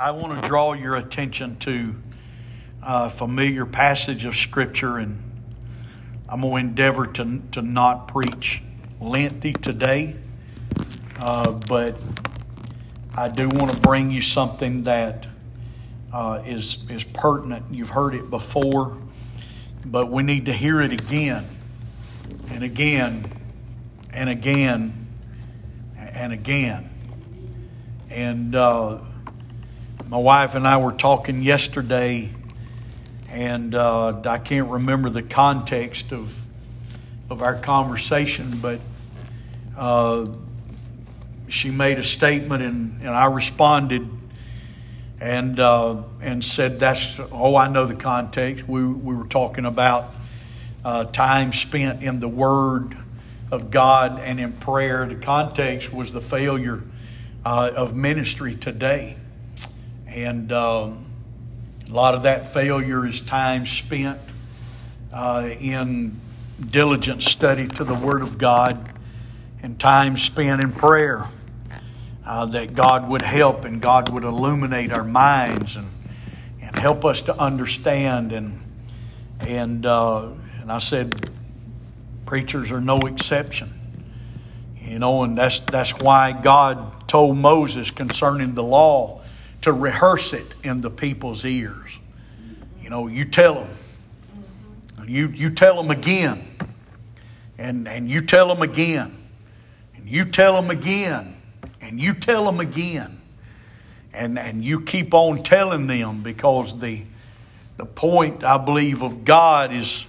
I want to draw your attention to a familiar passage of Scripture, and I'm going to endeavor to, to not preach lengthy today, uh, but I do want to bring you something that uh, is is pertinent. You've heard it before, but we need to hear it again and again and again and again. And uh, my wife and I were talking yesterday, and uh, I can't remember the context of of our conversation, but uh, she made a statement, and, and I responded and uh, and said, "That's oh, I know the context. We we were talking about uh, time spent in the Word of God and in prayer. The context was the failure uh, of ministry today, and um, a lot of that failure is time spent uh, in diligent study to the Word of God and time spent in prayer uh, that God would help and God would illuminate our minds and, and help us to understand. And, and, uh, and I said, preachers are no exception. You know, and that's, that's why God told Moses concerning the law to rehearse it in the people's ears. You know, you tell them. You, you tell them again. And, and you tell them again. And you tell them again and you tell them again. And, and you keep on telling them because the, the point, I believe, of God is,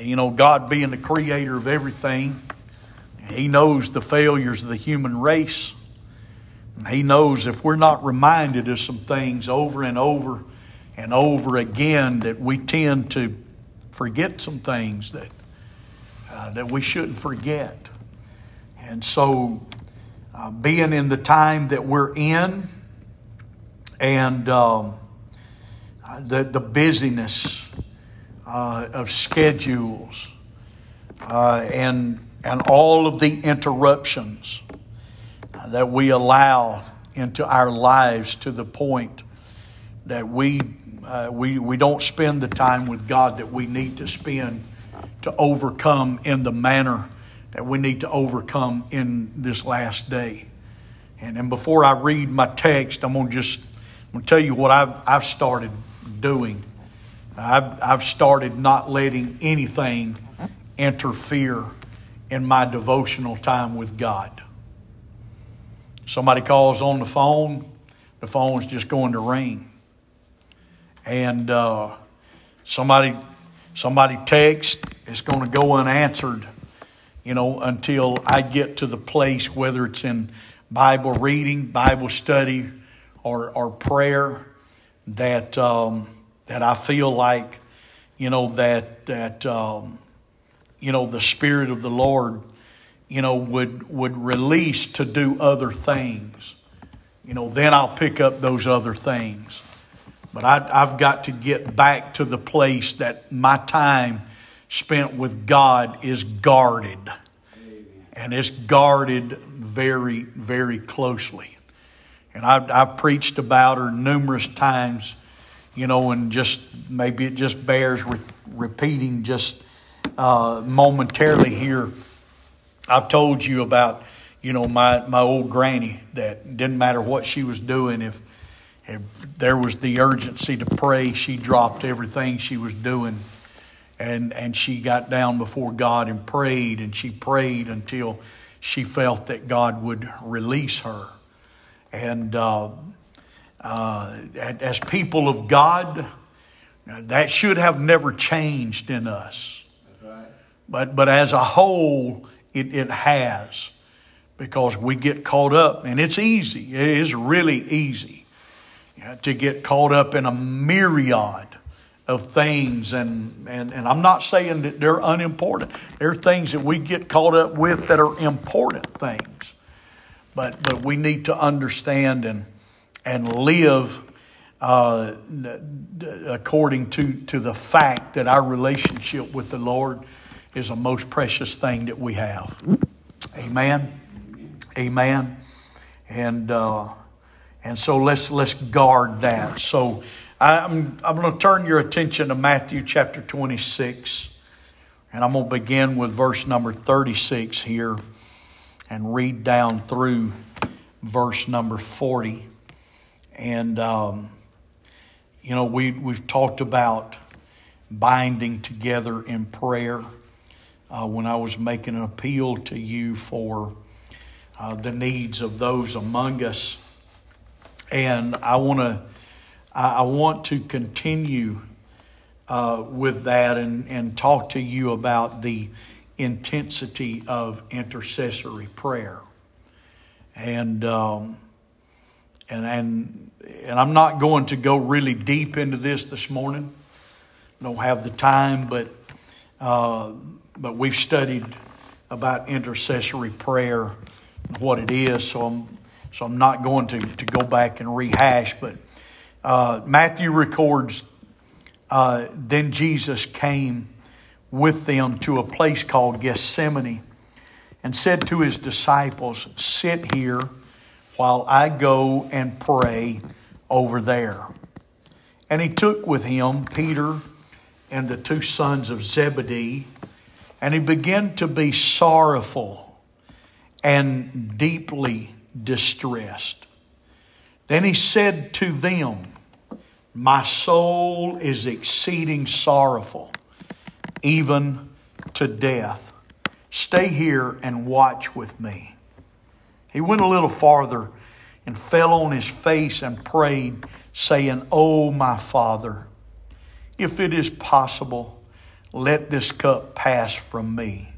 you know, God being the creator of everything, He knows the failures of the human race. And He knows if we're not reminded of some things over and over and over again, that we tend to forget some things that, uh, that we shouldn't forget. And so uh, being in the time that we're in and um, the, the busyness uh, of schedules uh, and, and all of the interruptions that we allow into our lives to the point that we, uh, we, we don't spend the time with God that we need to spend to overcome in the manner that we need to overcome in this last day. And, and before I read my text, I'm going to just I'm to tell you what I've, I've started doing. I've, I've started not letting anything interfere in my devotional time with God. Somebody calls on the phone, the phone's just going to ring. And uh, somebody somebody texts, it's going to go unanswered you know, until I get to the place, whether it's in Bible reading, Bible study, or, or prayer, that, um, that I feel like, you know, that, that um, you know, the Spirit of the Lord, you know, would, would release to do other things. You know, then I'll pick up those other things. But I, I've got to get back to the place that my time spent with God is guarded. And it's guarded very, very closely. And I've, I've preached about her numerous times, you know, and just maybe it just bears re- repeating just uh, momentarily here. I've told you about, you know, my, my old granny that didn't matter what she was doing, if, if there was the urgency to pray, she dropped everything she was doing and and she got down before God and prayed and she prayed until she felt that God would release her. And uh, uh, as people of God, that should have never changed in us. Right. But but as a whole, it, it has because we get caught up, and it's easy. It is really easy you know, to get caught up in a myriad of things and, and, and I'm not saying that they're unimportant. There are things that we get caught up with that are important things. But but we need to understand and and live uh, according to, to the fact that our relationship with the Lord is the most precious thing that we have. Amen. Amen. And uh, And so let's let's guard that. So I'm I'm going to turn your attention to Matthew chapter 26. And I'm going to begin with verse number 36 here and read down through verse number 40. And, um, you know, we, we've talked about binding together in prayer. Uh, when I was making an appeal to you for uh, the needs of those among us. And I want to, I want to continue uh, with that and, and talk to you about the intensity of intercessory prayer. And, um, and, and, and I'm not going to go really deep into this this morning. Don't have the time, but, uh, but we've studied about intercessory prayer and what it is, so I'm, so I'm not going to, to go back and rehash. But uh, Matthew records uh, then Jesus came with them to a place called Gethsemane and said to his disciples, Sit here while I go and pray over there. And he took with him Peter and the two sons of Zebedee, and he began to be sorrowful and deeply distressed. Then he said to them, my soul is exceeding sorrowful, even to death. Stay here and watch with me. He went a little farther and fell on his face and prayed, saying, Oh, my Father, if it is possible, let this cup pass from me.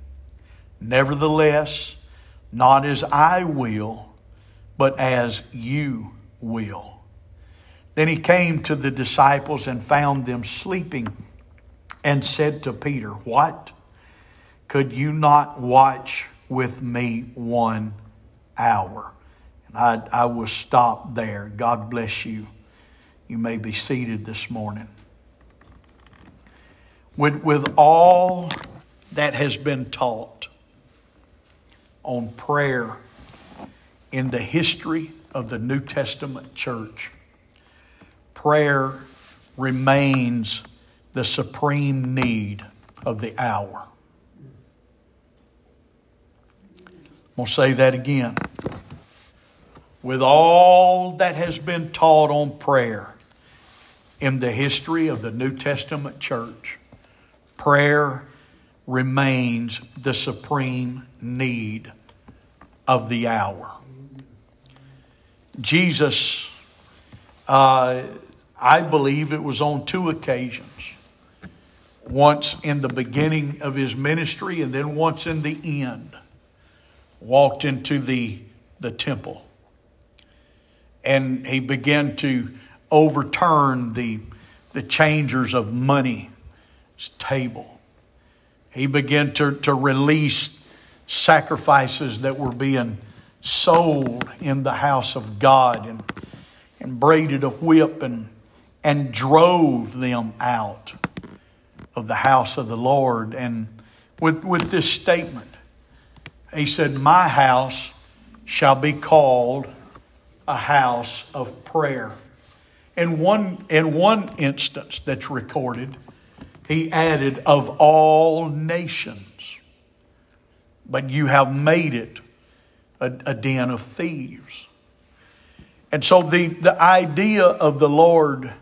Nevertheless, not as I will, but as you will. Then he came to the disciples and found them sleeping and said to Peter, What? Could you not watch with me one hour? And I, I will stop there. God bless you. You may be seated this morning. With, with all that has been taught on prayer in the history of the New Testament church, prayer remains the supreme need of the hour. I'm going to say that again. With all that has been taught on prayer in the history of the New Testament church, prayer remains the supreme need of the hour. Jesus uh, I believe it was on two occasions. Once in the beginning of his ministry and then once in the end. Walked into the, the temple. And he began to overturn the, the changers of table. He began to, to release sacrifices that were being sold in the house of God and, and braided a whip and and drove them out of the house of the Lord. And with, with this statement, he said, My house shall be called a house of prayer. In one, in one instance that's recorded, he added, Of all nations. But you have made it a, a den of thieves. And so the, the idea of the Lord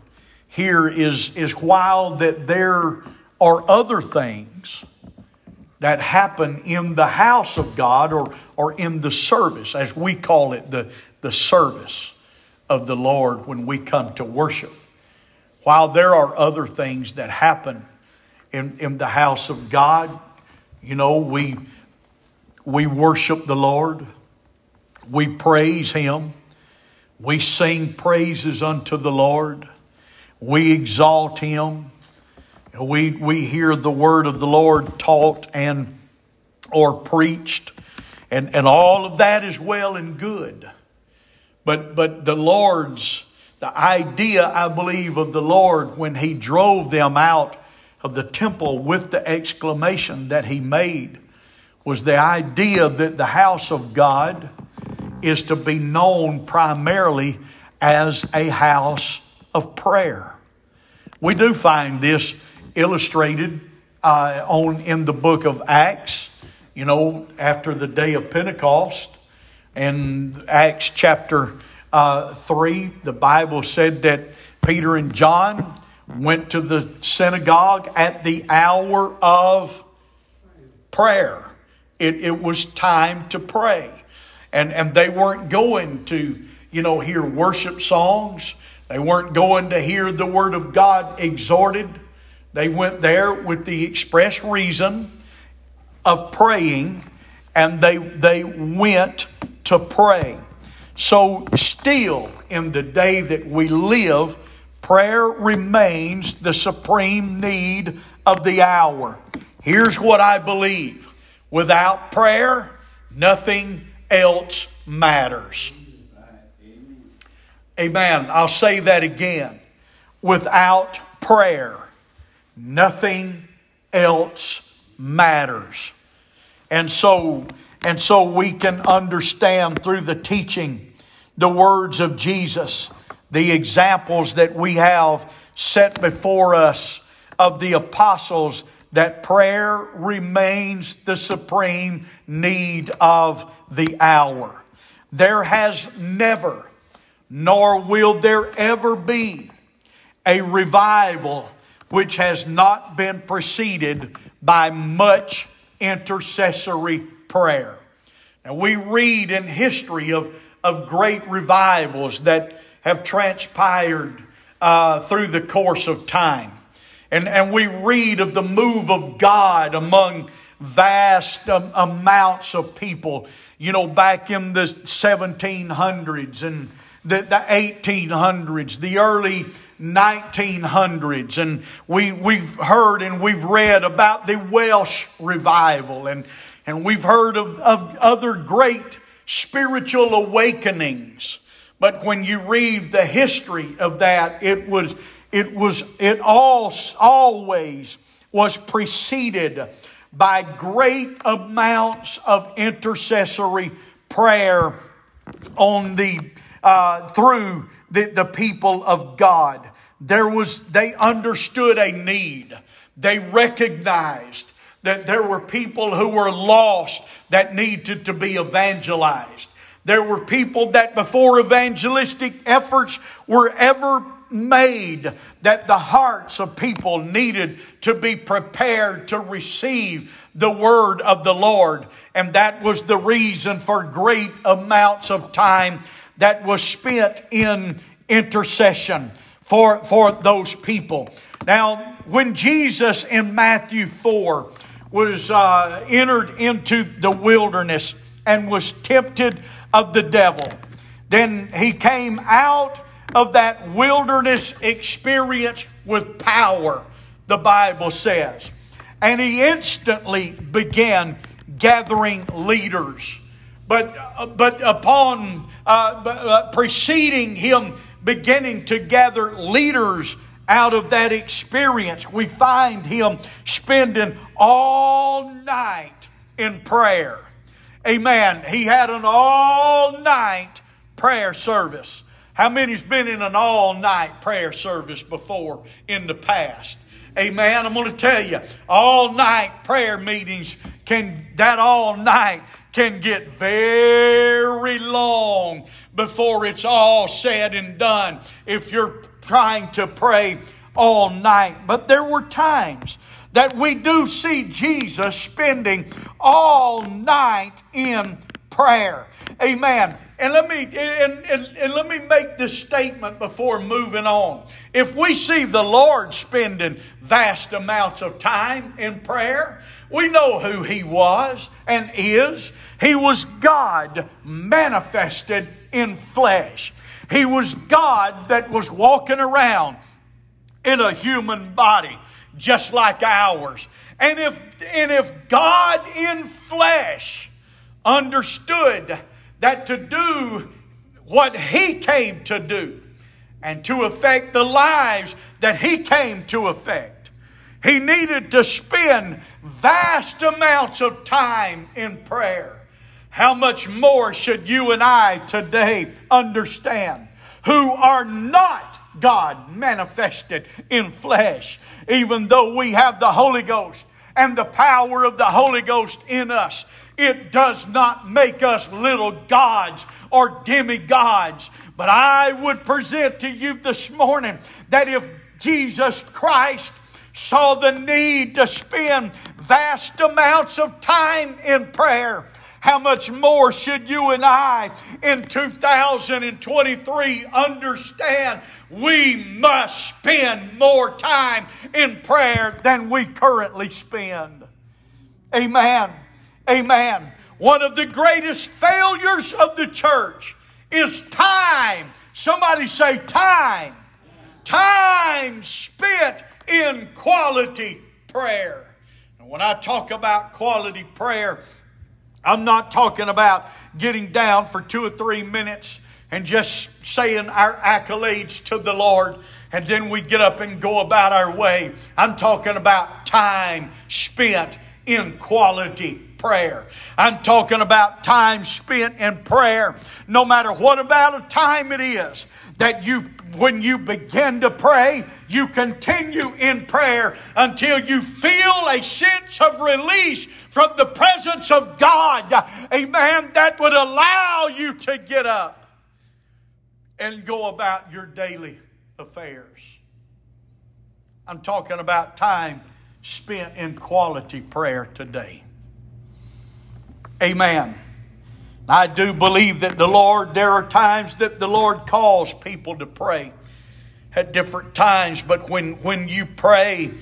here is, is while that there are other things that happen in the house of God or, or in the service, as we call it, the, the service of the Lord when we come to worship. While there are other things that happen in, in the house of God, you know, we, we worship the Lord, we praise Him, we sing praises unto the Lord. We exalt him. We, we hear the word of the Lord taught and or preached. And, and all of that is well and good. But, but the Lord's, the idea, I believe, of the Lord when He drove them out of the temple with the exclamation that He made was the idea that the house of God is to be known primarily as a house of prayer. We do find this illustrated uh, on in the book of Acts. You know, after the day of Pentecost, in Acts chapter uh, three, the Bible said that Peter and John went to the synagogue at the hour of prayer. It, it was time to pray. And, and they weren't going to, you know, hear worship songs. They weren't going to hear the Word of God exhorted. They went there with the express reason of praying, and they, they went to pray. So, still in the day that we live, prayer remains the supreme need of the hour. Here's what I believe without prayer, nothing else matters. Amen. I'll say that again. Without prayer, nothing else matters. And so, and so we can understand through the teaching, the words of Jesus, the examples that we have set before us of the apostles that prayer remains the supreme need of the hour. There has never, nor will there ever be, a revival which has not been preceded by much intercessory prayer. Now, we read in history of, of great revivals that have transpired uh, through the course of time. And, and we read of the move of God among vast um, amounts of people, you know, back in the 1700s and the, the 1800s, the early 1900s. And we, we've heard and we've read about the Welsh revival and, and we've heard of, of other great spiritual awakenings. But when you read the history of that, it was, it was, it all, always was preceded by great amounts of intercessory prayer on the, uh, through the, the people of God. There was, they understood a need. They recognized that there were people who were lost that needed to be evangelized. There were people that before evangelistic efforts were ever made that the hearts of people needed to be prepared to receive the word of the Lord. And that was the reason for great amounts of time that was spent in intercession for, for those people. Now, when Jesus in Matthew 4 was uh, entered into the wilderness and was tempted of the devil, then he came out of that wilderness experience with power, the Bible says. And he instantly began gathering leaders. But, uh, but upon uh, uh, preceding him beginning to gather leaders out of that experience, we find him spending all night in prayer. Amen. He had an all night prayer service. How many's been in an all night prayer service before in the past? Amen. I'm going to tell you, all night prayer meetings can, that all night can get very long before it's all said and done if you're trying to pray all night. But there were times that we do see Jesus spending all night in prayer. Amen. And let me and, and, and, let me make this statement before moving on. If we see the Lord spending vast amounts of time in prayer, we know who He was and is. He was God manifested in flesh. He was God that was walking around in a human body just like ours. And if and if God in flesh understood that to do what he came to do and to affect the lives that he came to affect, he needed to spend vast amounts of time in prayer. How much more should you and I today understand who are not God manifested in flesh, even though we have the Holy Ghost and the power of the Holy Ghost in us. It does not make us little gods or demigods. But I would present to you this morning that if Jesus Christ saw the need to spend vast amounts of time in prayer, how much more should you and I in 2023 understand we must spend more time in prayer than we currently spend? Amen. Amen. One of the greatest failures of the church is time. Somebody say time. Time spent in quality prayer. And when I talk about quality prayer, I'm not talking about getting down for two or three minutes and just saying our accolades to the Lord and then we get up and go about our way. I'm talking about time spent in quality prayer. I'm talking about time spent in prayer, no matter what amount of time it is that you when you begin to pray, you continue in prayer until you feel a sense of release from the presence of God. Amen. That would allow you to get up and go about your daily affairs. I'm talking about time spent in quality prayer today. Amen. I do believe that the Lord, there are times that the Lord calls people to pray at different times, but when, when you pray,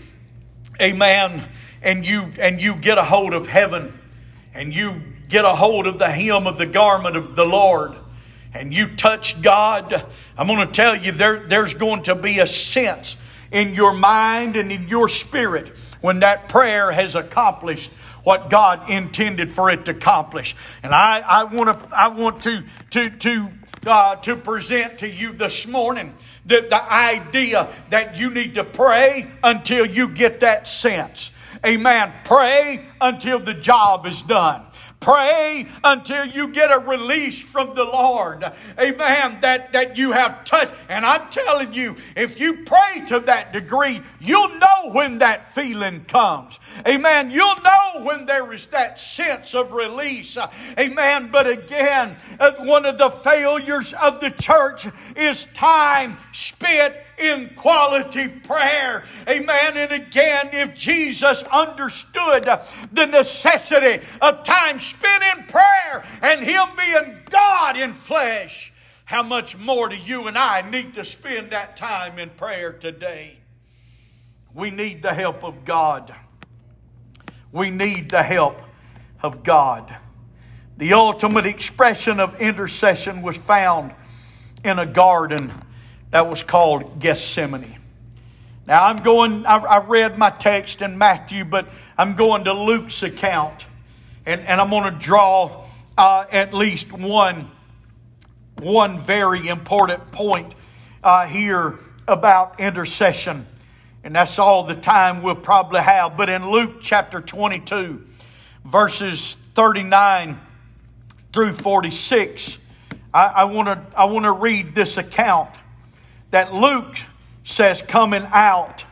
amen, and you and you get a hold of heaven and you get a hold of the hem of the garment of the Lord and you touch God, I'm going to tell you there, there's going to be a sense in your mind and in your spirit when that prayer has accomplished what God intended for it to accomplish. And I, I want to, I want to, to, to, uh, to present to you this morning the, the idea that you need to pray until you get that sense. Amen. Pray until the job is done. Pray until you get a release from the Lord. Amen. That, that you have touched. And I'm telling you, if you pray to that degree, you'll know when that feeling comes. Amen. You'll know when there is that sense of release. Amen. But again, uh, one of the failures of the church is time spent in quality prayer. Amen. And again, if Jesus understood the necessity of time spent in prayer and Him being God in flesh, how much more do you and I need to spend that time in prayer today? We need the help of God. We need the help of God. The ultimate expression of intercession was found in a garden that was called Gethsemane. Now I'm going, I, I read my text in Matthew, but I'm going to Luke's account and, and I'm going to draw uh, at least one, one very important point uh, here about intercession. And that's all the time we'll probably have. But in Luke chapter 22, verses 39 through 46, I, I want to I want to read this account that Luke says coming out,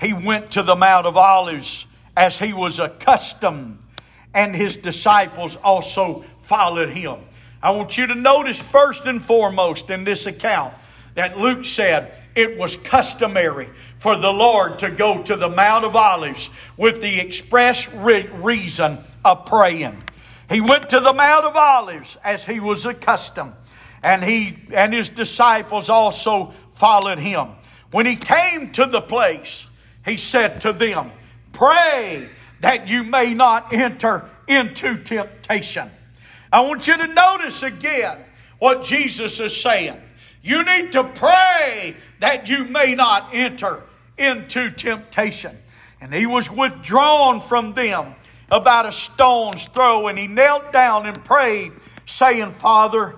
he went to the Mount of Olives as he was accustomed, and his disciples also followed him. I want you to notice first and foremost in this account that Luke said it was customary for the Lord to go to the Mount of Olives with the express re- reason of praying. He went to the Mount of Olives as he was accustomed, and he and his disciples also followed him. When he came to the place, he said to them, Pray that you may not enter into temptation. I want you to notice again what Jesus is saying. You need to pray that you may not enter into temptation. And he was withdrawn from them about a stone's throw, and he knelt down and prayed, saying, Father,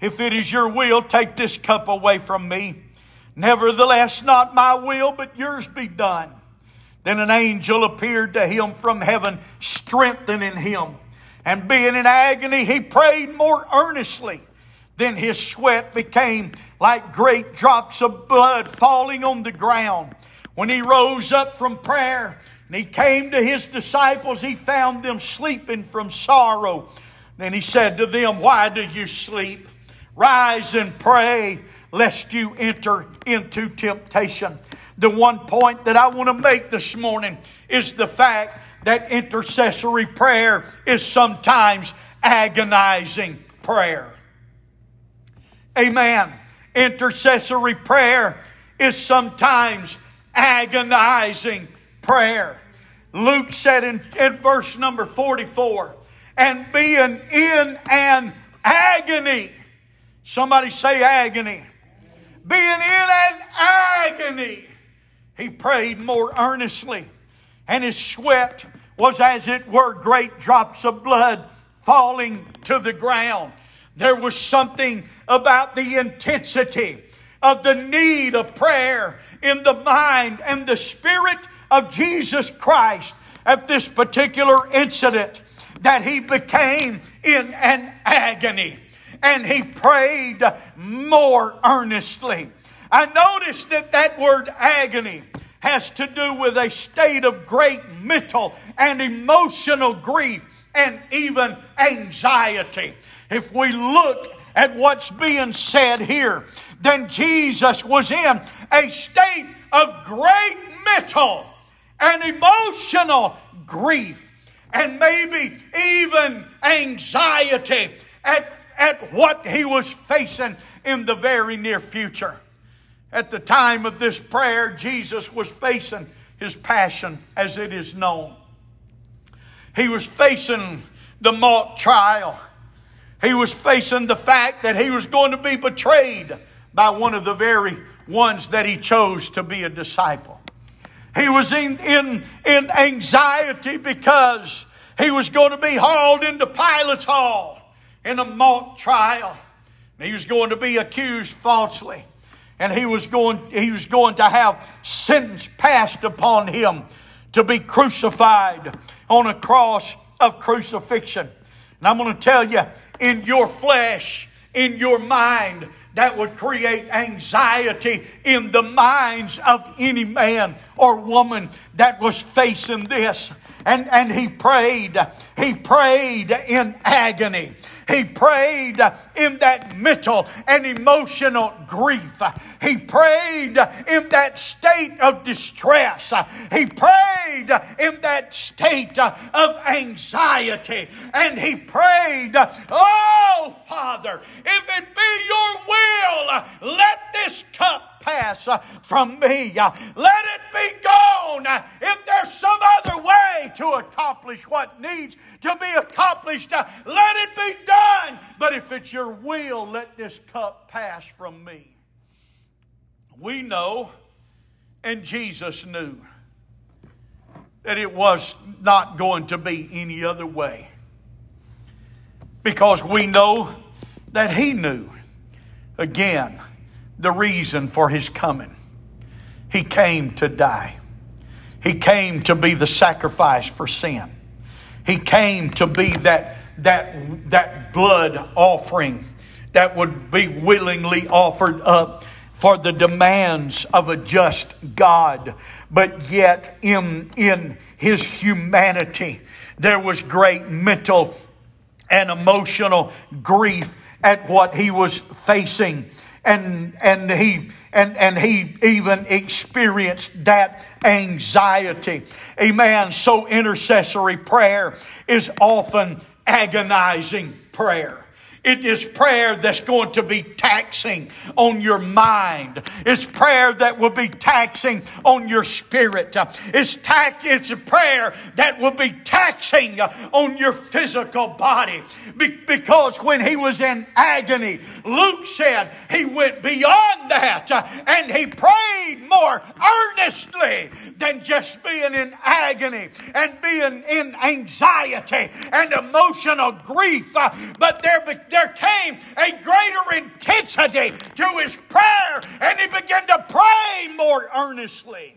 if it is your will, take this cup away from me. Nevertheless, not my will, but yours be done. Then an angel appeared to him from heaven, strengthening him. And being in agony, he prayed more earnestly. Then his sweat became like great drops of blood falling on the ground. When he rose up from prayer and he came to his disciples, he found them sleeping from sorrow. Then he said to them, Why do you sleep? Rise and pray, lest you enter into temptation. The one point that I want to make this morning is the fact that intercessory prayer is sometimes agonizing prayer. Amen. Intercessory prayer is sometimes agonizing prayer. Luke said in, in verse number 44, and being in an agony. Somebody say agony. Being in an agony, he prayed more earnestly, and his sweat was as it were great drops of blood falling to the ground. There was something about the intensity of the need of prayer in the mind and the spirit of Jesus Christ at this particular incident that he became in an agony and he prayed more earnestly. I noticed that that word agony has to do with a state of great mental and emotional grief and even anxiety. If we look at what's being said here, then Jesus was in a state of great mental and emotional grief and maybe even anxiety at, at what he was facing in the very near future. At the time of this prayer, Jesus was facing his passion as it is known. He was facing the mock trial. He was facing the fact that he was going to be betrayed by one of the very ones that he chose to be a disciple. He was in, in, in anxiety because he was going to be hauled into Pilate's hall in a mock trial. He was going to be accused falsely. And he was going, he was going to have sentence passed upon him to be crucified on a cross of crucifixion. And I'm going to tell you, in your flesh, in your mind, that would create anxiety in the minds of any man or woman that was facing this and, and he prayed. He prayed in agony. He prayed in that mental and emotional grief. He prayed in that state of distress. He prayed in that state of anxiety. And he prayed, Oh, Father, if it be your will, let this cup pass uh, from me. Uh, let it be gone. Uh, if there's some other way to accomplish what needs to be accomplished, let it be done. But if it's your will, let this cup pass from me. We know, and Jesus knew, that it was not going to be any other way. Because we know that He knew. Again, the reason for his coming. He came to die. He came to be the sacrifice for sin. He came to be that, that, that blood offering that would be willingly offered up for the demands of a just God. But yet, in, in his humanity, there was great mental and emotional grief at what he was facing. And and he and and he even experienced that anxiety. Amen. So intercessory prayer is often agonizing prayer it is prayer that's going to be taxing on your mind. It's prayer that will be taxing on your spirit. It's tax, it's a prayer that will be taxing on your physical body. Be- because when he was in agony, Luke said he went beyond that uh, and he prayed more earnestly than just being in agony and being in anxiety and emotional grief. Uh, but there, there came a greater intensity to his prayer, and he began to pray more earnestly.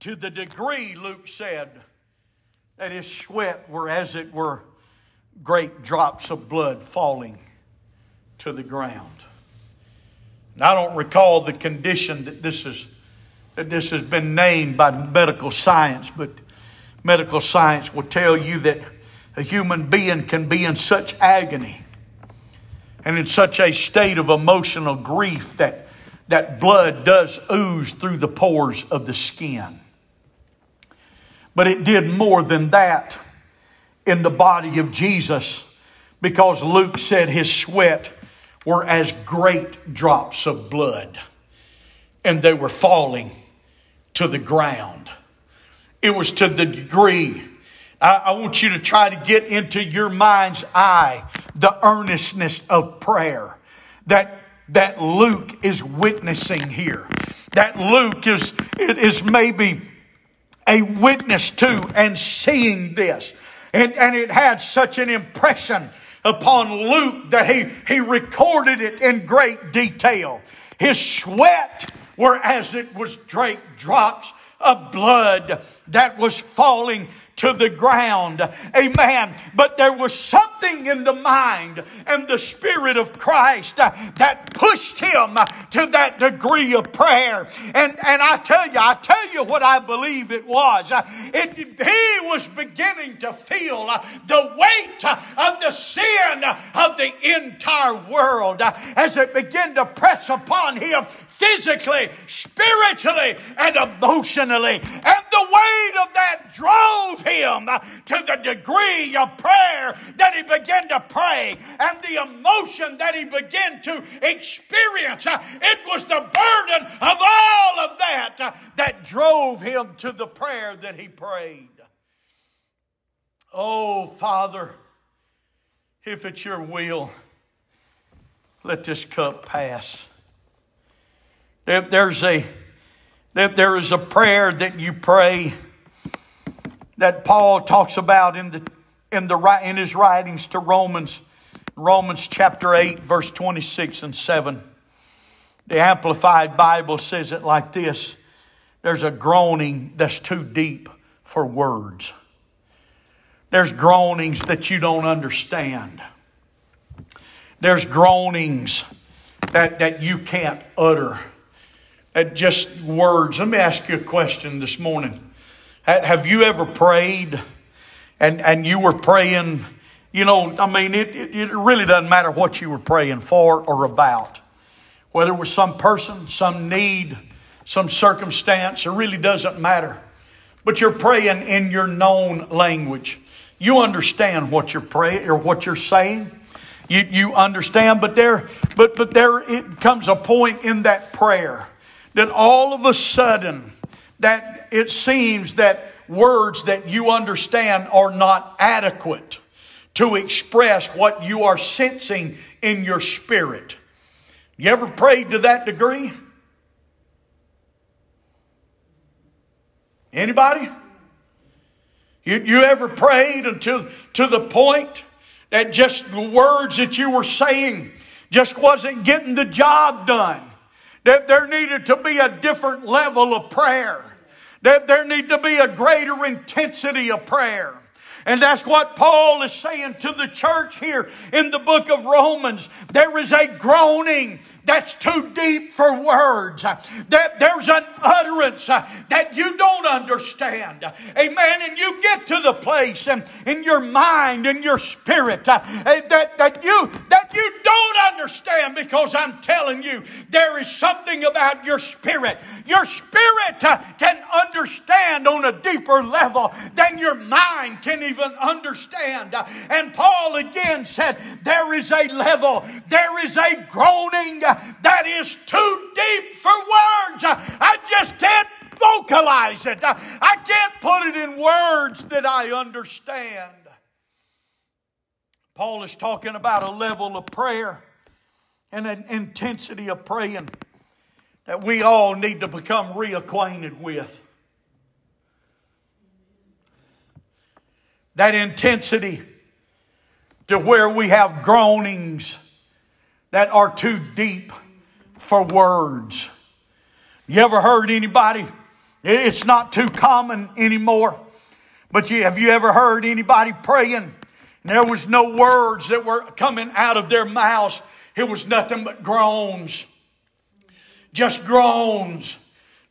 To the degree, Luke said, that his sweat were as it were great drops of blood falling to the ground. And I don't recall the condition that this is that this has been named by medical science, but medical science will tell you that a human being can be in such agony and in such a state of emotional grief that that blood does ooze through the pores of the skin. But it did more than that in the body of Jesus because Luke said his sweat were as great drops of blood and they were falling to the ground. It was to the degree. I, I, want you to try to get into your mind's eye the earnestness of prayer that, that Luke is witnessing here. That Luke is, is maybe a witness to and seeing this. And, and it had such an impression upon Luke that he, he recorded it in great detail. His sweat were as it was Drake drops of blood that was falling to the ground. Amen. But there was something in the mind and the Spirit of Christ that pushed him to that degree of prayer. And, and I tell you, I tell you what I believe it was. It, he was beginning to feel the weight of the sin of the entire world as it began to press upon him physically, spiritually, and emotionally. And the weight of that drove him to the degree of prayer that he began to pray and the emotion that he began to experience. It was the burden of all of that that drove him to the prayer that he prayed. Oh, Father, if it's your will, let this cup pass. There's a, there is a prayer that you pray that Paul talks about in the in the in his writings to Romans, Romans chapter eight, verse twenty six and seven. The Amplified Bible says it like this: There's a groaning that's too deep for words. There's groanings that you don't understand. There's groanings that, that you can't utter at just words. Let me ask you a question this morning. Have you ever prayed and, and you were praying? You know, I mean, it, it, it really doesn't matter what you were praying for or about. Whether it was some person, some need, some circumstance, it really doesn't matter. But you're praying in your known language. You understand what you're praying or what you're saying. You, you understand, but there, but, but there it comes a point in that prayer that all of a sudden that it seems that words that you understand are not adequate to express what you are sensing in your spirit. You ever prayed to that degree? Anybody? You, you ever prayed until to the point that just the words that you were saying just wasn't getting the job done? That there needed to be a different level of prayer. That there need to be a greater intensity of prayer. And that's what Paul is saying to the church here in the book of Romans. There is a groaning that's too deep for words. That there's an utterance that you don't understand. Amen. And you get to the place in, your mind, in your spirit, uh, that, that you that you don't understand because I'm telling you, there is something about your spirit. Your spirit uh, can understand on a deeper level than your mind can even understand. And Paul again said, There is a level, there is a groaning that is too deep for words. I just can't vocalize it. I can't put it in words that I understand. Paul is talking about a level of prayer and an intensity of praying that we all need to become reacquainted with. That intensity to where we have groanings that are too deep for words. You ever heard anybody? It's not too common anymore. But you, have you ever heard anybody praying? There was no words that were coming out of their mouths. It was nothing but groans. just groans.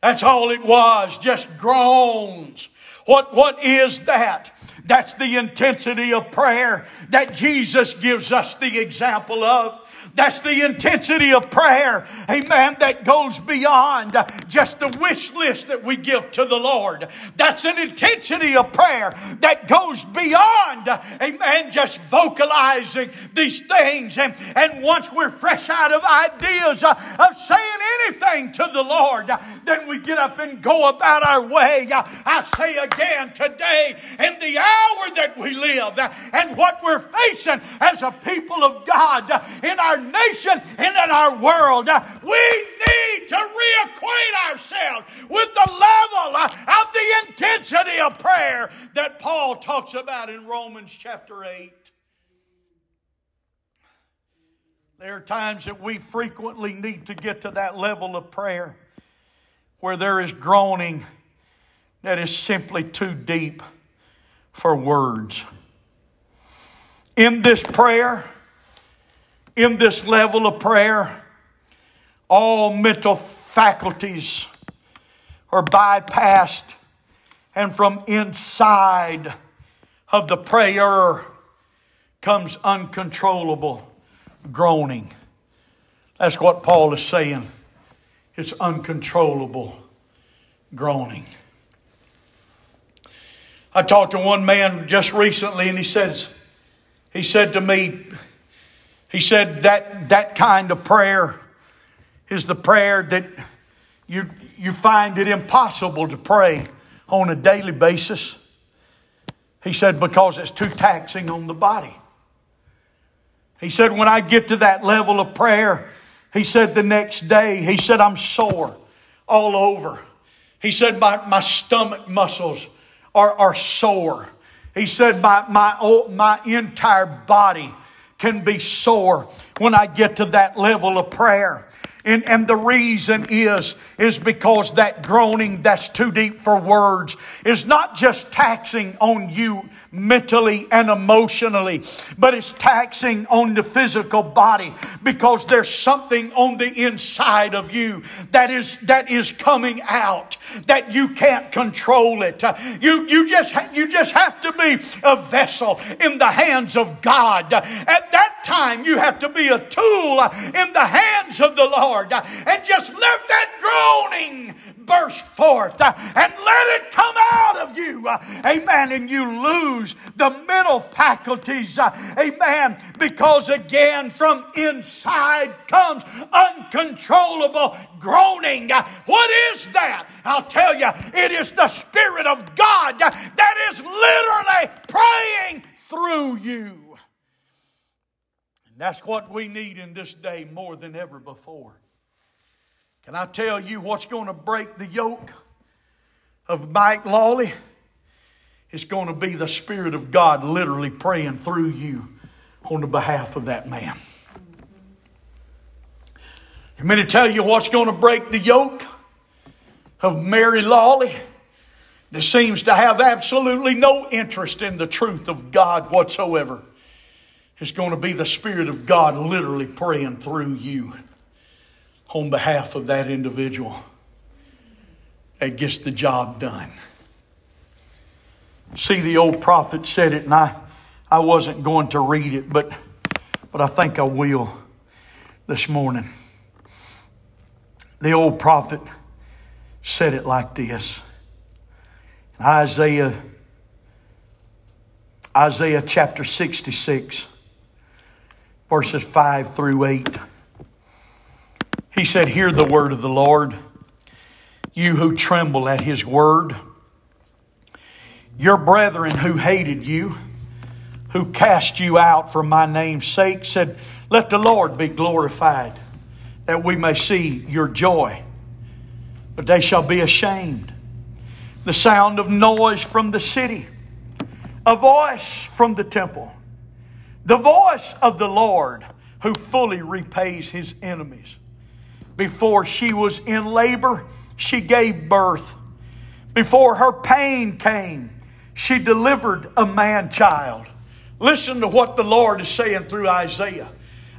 That's all it was, just groans. What, what is that? That's the intensity of prayer that Jesus gives us the example of. That's the intensity of prayer, amen, that goes beyond just the wish list that we give to the Lord. That's an intensity of prayer that goes beyond, amen, just vocalizing these things. And, and once we're fresh out of ideas of saying anything to the Lord, then we get up and go about our way. I say again today, in the hour that we live, and what we're facing as a people of God in our nation and in our world. Uh, we need to reacquaint ourselves with the level uh, of the intensity of prayer that Paul talks about in Romans chapter 8. There are times that we frequently need to get to that level of prayer where there is groaning that is simply too deep for words. In this prayer, in this level of prayer, all mental faculties are bypassed, and from inside of the prayer comes uncontrollable groaning. That's what Paul is saying. It's uncontrollable groaning. I talked to one man just recently, and he says, he said to me, he said that that kind of prayer is the prayer that you, you find it impossible to pray on a daily basis. He said, because it's too taxing on the body. He said, when I get to that level of prayer, he said the next day, he said, I'm sore all over. He said, my, my stomach muscles are, are sore. He said, my, my, oh, my entire body can be sore when I get to that level of prayer. And, and the reason is, is because that groaning that's too deep for words is not just taxing on you mentally and emotionally, but it's taxing on the physical body because there's something on the inside of you that is, that is coming out that you can't control it. You, you just, you just have to be a vessel in the hands of God. At that time, you have to be a tool in the hands of the Lord. Lord and just let that groaning burst forth and let it come out of you. Amen. And you lose the mental faculties. Amen. Because again, from inside comes uncontrollable groaning. What is that? I'll tell you, it is the Spirit of God that is literally praying through you. And that's what we need in this day more than ever before. Can I tell you what's going to break the yoke of Mike Lawley? It's going to be the Spirit of God literally praying through you on the behalf of that man. I'm going to tell you what's going to break the yoke of Mary Lawley that seems to have absolutely no interest in the truth of God whatsoever. It's going to be the Spirit of God literally praying through you on behalf of that individual that gets the job done. See, the old prophet said it, and I, I wasn't going to read it, but, but I think I will this morning. The old prophet said it like this Isaiah, Isaiah chapter 66, verses 5 through 8. He said, Hear the word of the Lord, you who tremble at his word. Your brethren who hated you, who cast you out for my name's sake, said, Let the Lord be glorified, that we may see your joy. But they shall be ashamed. The sound of noise from the city, a voice from the temple, the voice of the Lord who fully repays his enemies. Before she was in labor, she gave birth. Before her pain came, she delivered a man child. Listen to what the Lord is saying through Isaiah.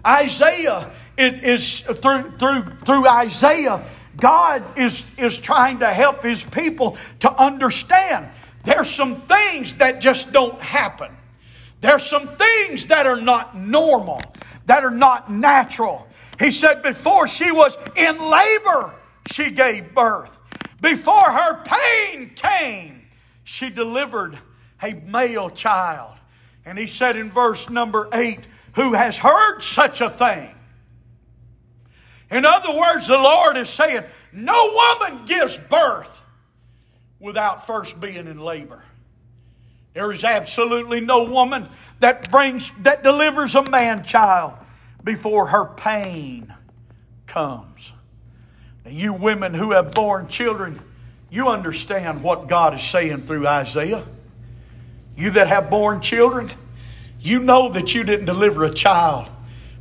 Isaiah it is through through through Isaiah, God is, is trying to help his people to understand there's some things that just don't happen. There's some things that are not normal, that are not natural. He said, before she was in labor, she gave birth. Before her pain came, she delivered a male child. And he said in verse number eight, Who has heard such a thing? In other words, the Lord is saying, No woman gives birth without first being in labor. There is absolutely no woman that brings that delivers a man child before her pain comes. Now, you women who have born children, you understand what God is saying through Isaiah. You that have born children, you know that you didn't deliver a child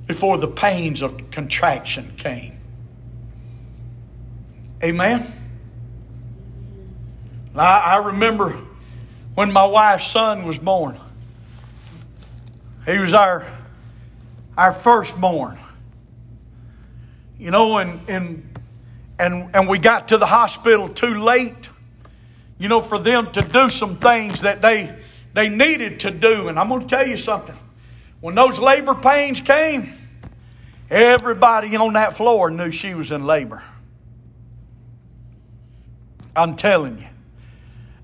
before the pains of contraction came. Amen. I, I remember when my wife's son was born. He was our our firstborn. You know, and and and and we got to the hospital too late. You know, for them to do some things that they they needed to do. And I'm going to tell you something. When those labor pains came, everybody on that floor knew she was in labor. I'm telling you.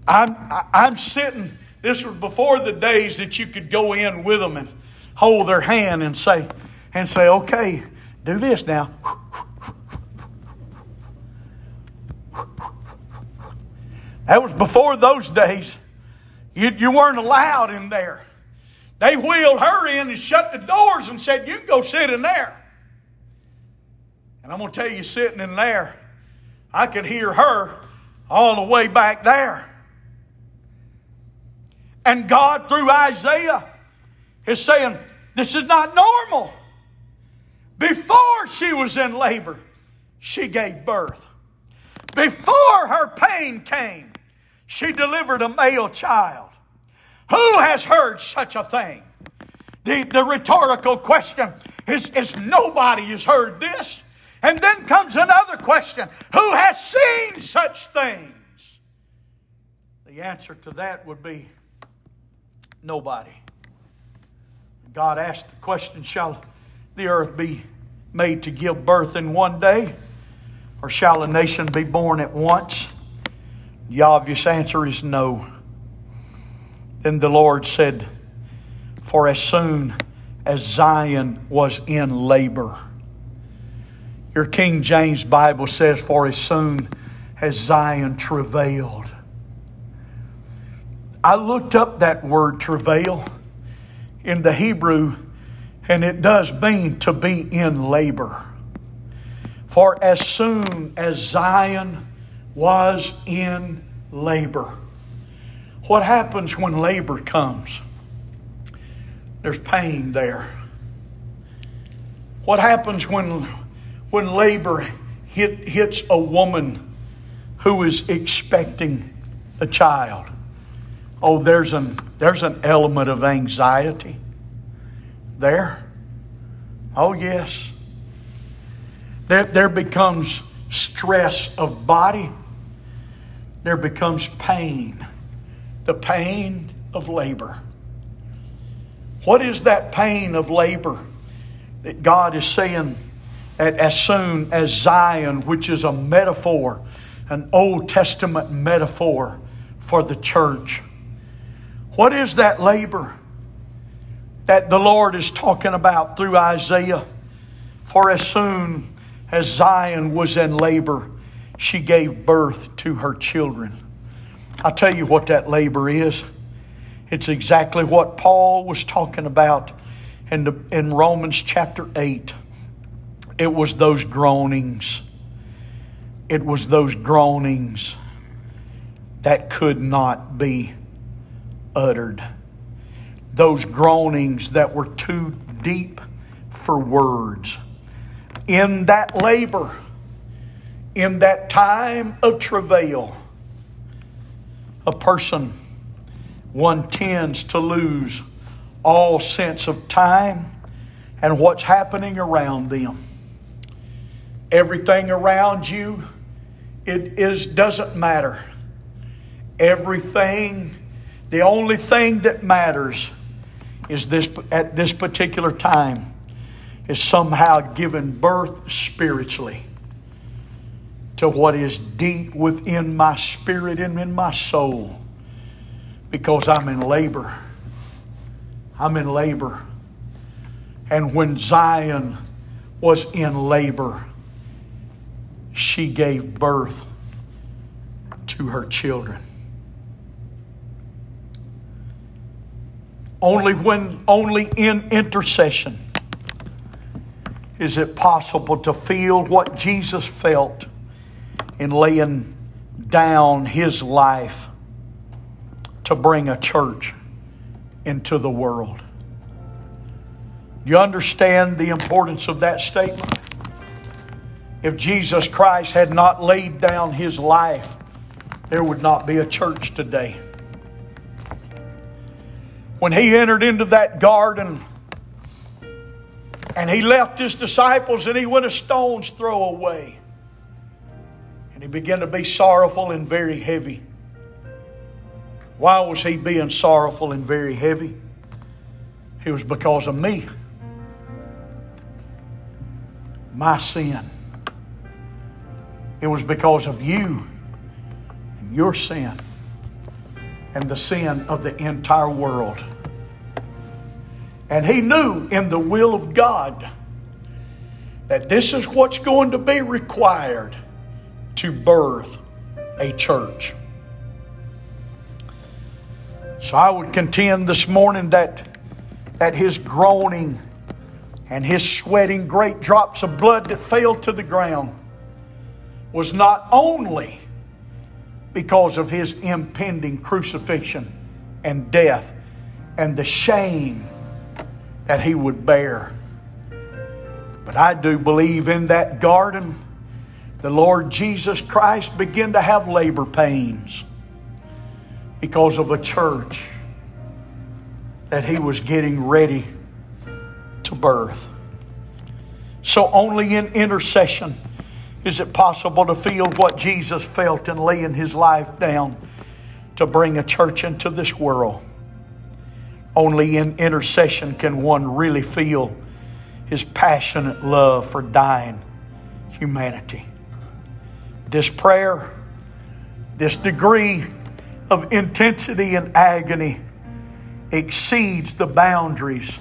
I'm, I'm sitting, this was before the days that you could go in with them and hold their hand and say, and say, okay, do this now. That was before those days. You, you weren't allowed in there. They wheeled her in and shut the doors and said, You can go sit in there. And I'm going to tell you, sitting in there, I could hear her all the way back there. And God, through Isaiah, is saying, This is not normal. Before she was in labor, she gave birth. Before her pain came, she delivered a male child. Who has heard such a thing? The, the rhetorical question is, is nobody has heard this. And then comes another question Who has seen such things? The answer to that would be nobody. God asked the question Shall the earth be made to give birth in one day? Or shall a nation be born at once? The obvious answer is no. Then the Lord said, For as soon as Zion was in labor, your King James Bible says, For as soon as Zion travailed. I looked up that word travail in the Hebrew, and it does mean to be in labor. For as soon as Zion was in labor. What happens when labor comes? There's pain there. What happens when when labor hit, hits a woman who is expecting a child. Oh, there's an, there's an element of anxiety there. Oh, yes. There, there becomes stress of body, there becomes pain, the pain of labor. What is that pain of labor that God is saying? as soon as Zion, which is a metaphor, an Old Testament metaphor for the church. What is that labor that the Lord is talking about through Isaiah? For as soon as Zion was in labor, she gave birth to her children. I'll tell you what that labor is. It's exactly what Paul was talking about in, the, in Romans chapter 8 it was those groanings. It was those groanings that could not be uttered. Those groanings that were too deep for words. In that labor, in that time of travail, a person, one tends to lose all sense of time and what's happening around them. Everything around you, it is doesn't matter. Everything, the only thing that matters is this at this particular time is somehow given birth spiritually to what is deep within my spirit and in my soul because I'm in labor. I'm in labor. And when Zion was in labor, she gave birth to her children. Only when only in intercession is it possible to feel what Jesus felt in laying down his life to bring a church into the world. You understand the importance of that statement? If Jesus Christ had not laid down his life, there would not be a church today. When he entered into that garden and he left his disciples and he went a stone's throw away, and he began to be sorrowful and very heavy. Why was he being sorrowful and very heavy? It was because of me. My sin. It was because of you and your sin and the sin of the entire world. And he knew in the will of God that this is what's going to be required to birth a church. So I would contend this morning that, that his groaning and his sweating great drops of blood that fell to the ground was not only because of his impending crucifixion and death and the shame that he would bear. But I do believe in that garden the Lord Jesus Christ began to have labor pains because of a church that he was getting ready to birth. So, only in intercession is it possible to feel what Jesus felt in laying his life down to bring a church into this world. Only in intercession can one really feel his passionate love for dying humanity this prayer, this degree of intensity and agony exceeds the boundaries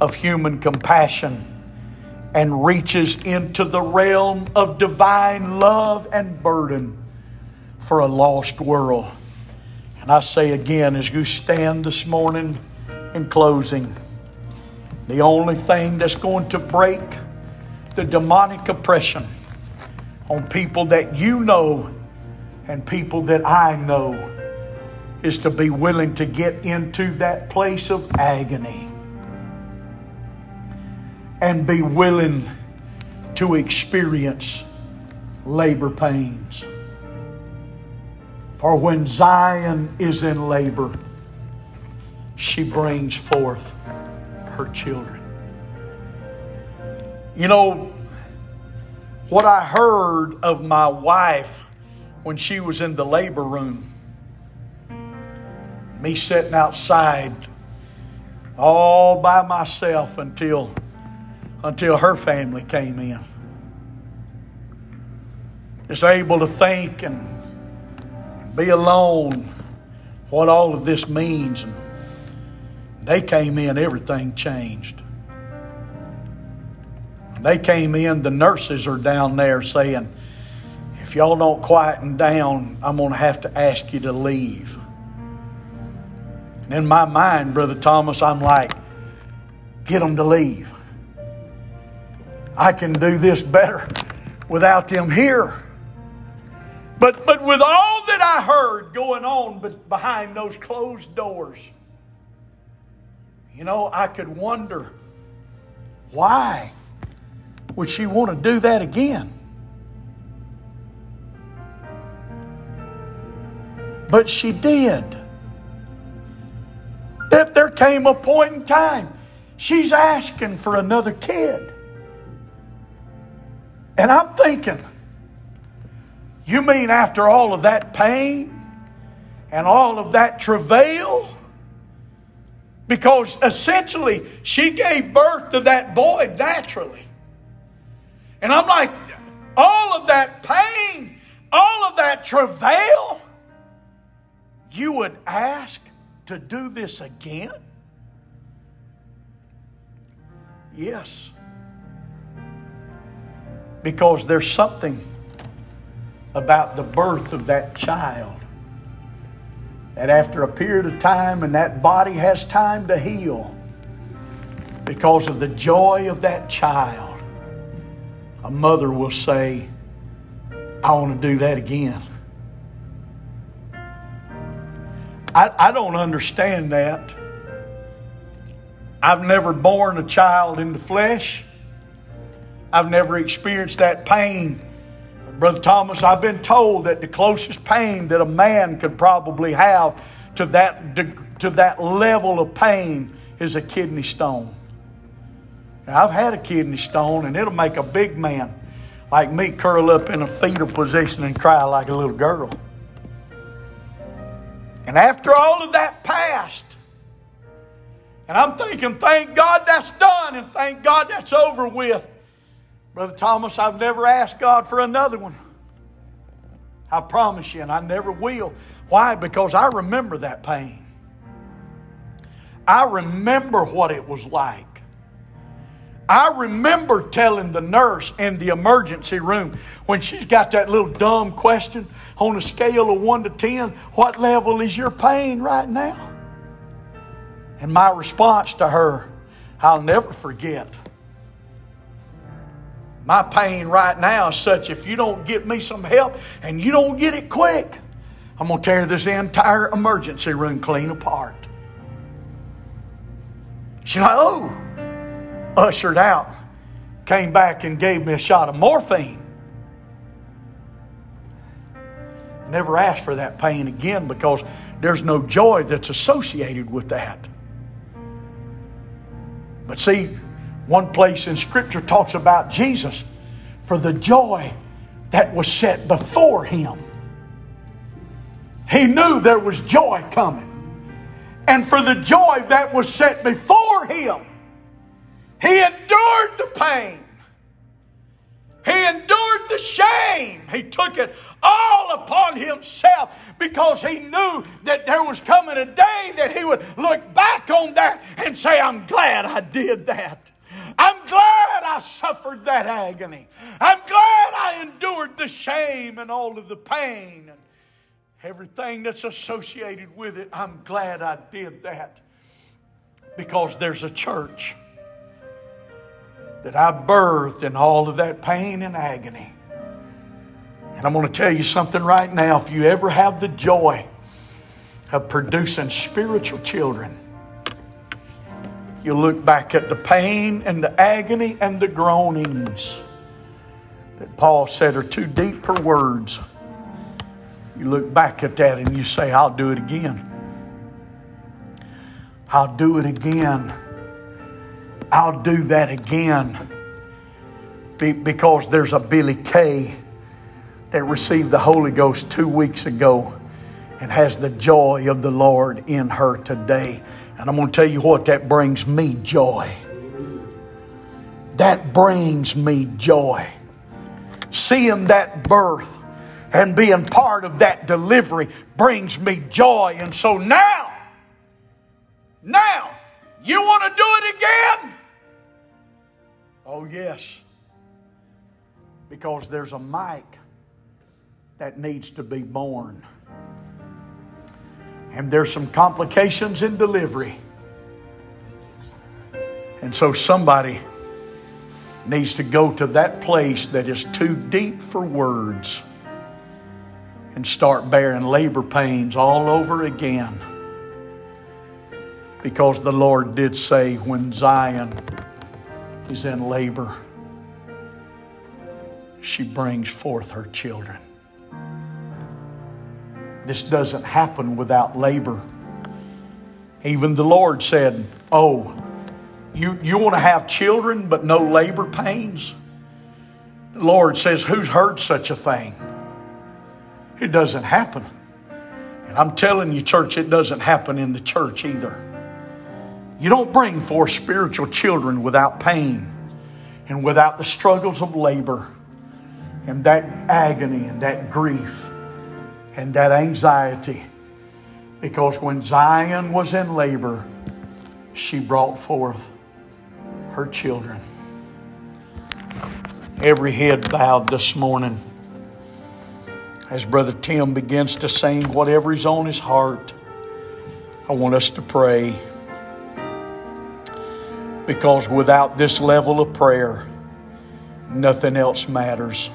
of human compassion and reaches into the realm of divine love and burden for a lost world. And I say again, as you stand this morning in closing, the only thing that's going to break the demonic oppression on people that you know and people that I know is to be willing to get into that place of agony and be willing to experience labor pains. For when Zion is in labor, she brings forth her children. You know, what I heard of my wife when she was in the labor room. Me sitting outside all by myself until until her family came in. Just able to think and be alone what all of this means. And they came in, everything changed. They came in, the nurses are down there saying, if y'all don't quieten down, I'm going to have to ask you to leave. And in my mind, Brother Thomas, I'm like, get them to leave. I can do this better without them here. But, but with all that I heard going on behind those closed doors, you know, I could wonder why would she want to do that again? But she did. That there came a point in time she's asking for another kid. And I'm thinking, you mean after all of that pain and all of that travail? Because essentially, she gave birth to that boy naturally. And I'm like, all of that pain, all of that travail, you would ask to do this again? Yes. Because there's something about the birth of that child that after a period of time and that body has time to heal because of the joy of that child, a mother will say, I want to do that again. I, I don't understand that. I've never born a child in the flesh. I've never experienced that pain. Brother Thomas, I've been told that the closest pain that a man could probably have to that, to that level of pain is a kidney stone. Now, I've had a kidney stone, and it'll make a big man like me curl up in a fetal position and cry like a little girl. And after all of that passed, and I'm thinking, thank God that's done, and thank God that's over with. Brother Thomas, I've never asked God for another one. I promise you, and I never will. Why? Because I remember that pain. I remember what it was like. I remember telling the nurse in the emergency room when she's got that little dumb question on a scale of 1 to 10, what level is your pain right now? And my response to her, I'll never forget. My pain right now is such if you don't get me some help and you don't get it quick, I'm going to tear this entire emergency room clean apart. She's like, oh ushered out, came back and gave me a shot of morphine. Never asked for that pain again because there's no joy that's associated with that. But see, one place in Scripture talks about Jesus for the joy that was set before him. He knew there was joy coming. And for the joy that was set before him, he endured the pain. He endured the shame. He took it all upon himself because he knew that there was coming a day that he would look back on that and say, I'm glad I did that. I'm glad I suffered that agony. I'm glad I endured the shame and all of the pain and everything that's associated with it. I'm glad I did that because there's a church that I birthed in all of that pain and agony. And I'm going to tell you something right now. If you ever have the joy of producing spiritual children, you look back at the pain and the agony and the groanings that Paul said are too deep for words. You look back at that and you say, I'll do it again. I'll do it again. I'll do that again. Be, because there's a Billy Kay that received the Holy Ghost two weeks ago and has the joy of the Lord in her today. And I'm going to tell you what, that brings me joy. That brings me joy. Seeing that birth and being part of that delivery brings me joy. And so now, now, you want to do it again? Oh, yes. Because there's a Mike that needs to be born. And there's some complications in delivery. And so somebody needs to go to that place that is too deep for words and start bearing labor pains all over again. Because the Lord did say, when Zion is in labor, she brings forth her children. This doesn't happen without labor. Even the Lord said, Oh, You, you want to have children but no labor pains? The Lord says, Who's heard such a thing? It doesn't happen. And I'm telling you, church, it doesn't happen in the church either. You don't bring forth spiritual children without pain and without the struggles of labor and that agony and that grief and that anxiety. Because when Zion was in labor, she brought forth her children. Every head bowed this morning as Brother Tim begins to sing whatever is on his heart. I want us to pray because without this level of prayer, nothing else matters.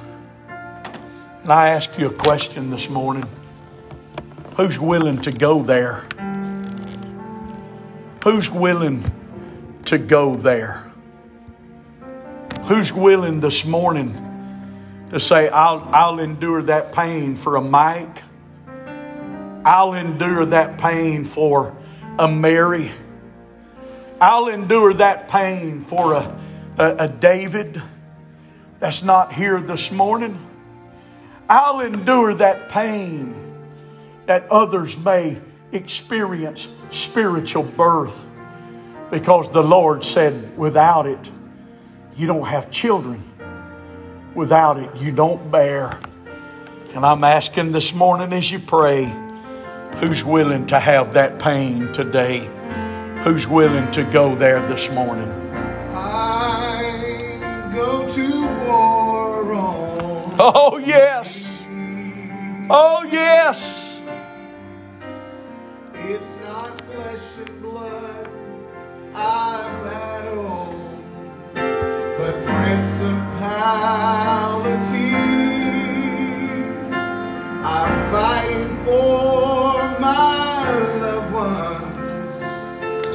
And I ask you a question this morning who's willing to go there? Who's willing to go there? Who's willing this morning to say, I'll, I'll endure that pain for a Mike? I'll endure that pain for a Mary. I'll endure that pain for a, a, a David that's not here this morning. I'll endure that pain that others may experience spiritual birth because the Lord said, without it, you don't have children. Without it, you don't bear. And I'm asking this morning as you pray, who's willing to have that pain today? Who's willing to go there this morning? I go to war on. Oh, yes. Oh, yes. It's not flesh and blood I battle, but principalities. I'm fighting for my loved ones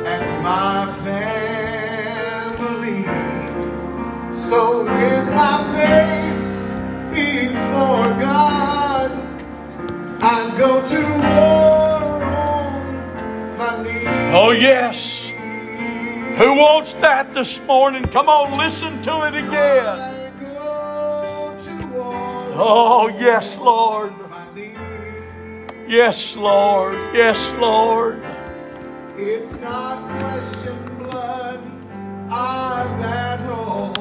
and my family. So with my face before God, go to war on my knees. Oh, yes. Who wants that this morning? Come on, listen to it again. To Oh, yes, Lord. on my knees. Yes, Lord. Yes, Lord. It's not flesh and blood I battle,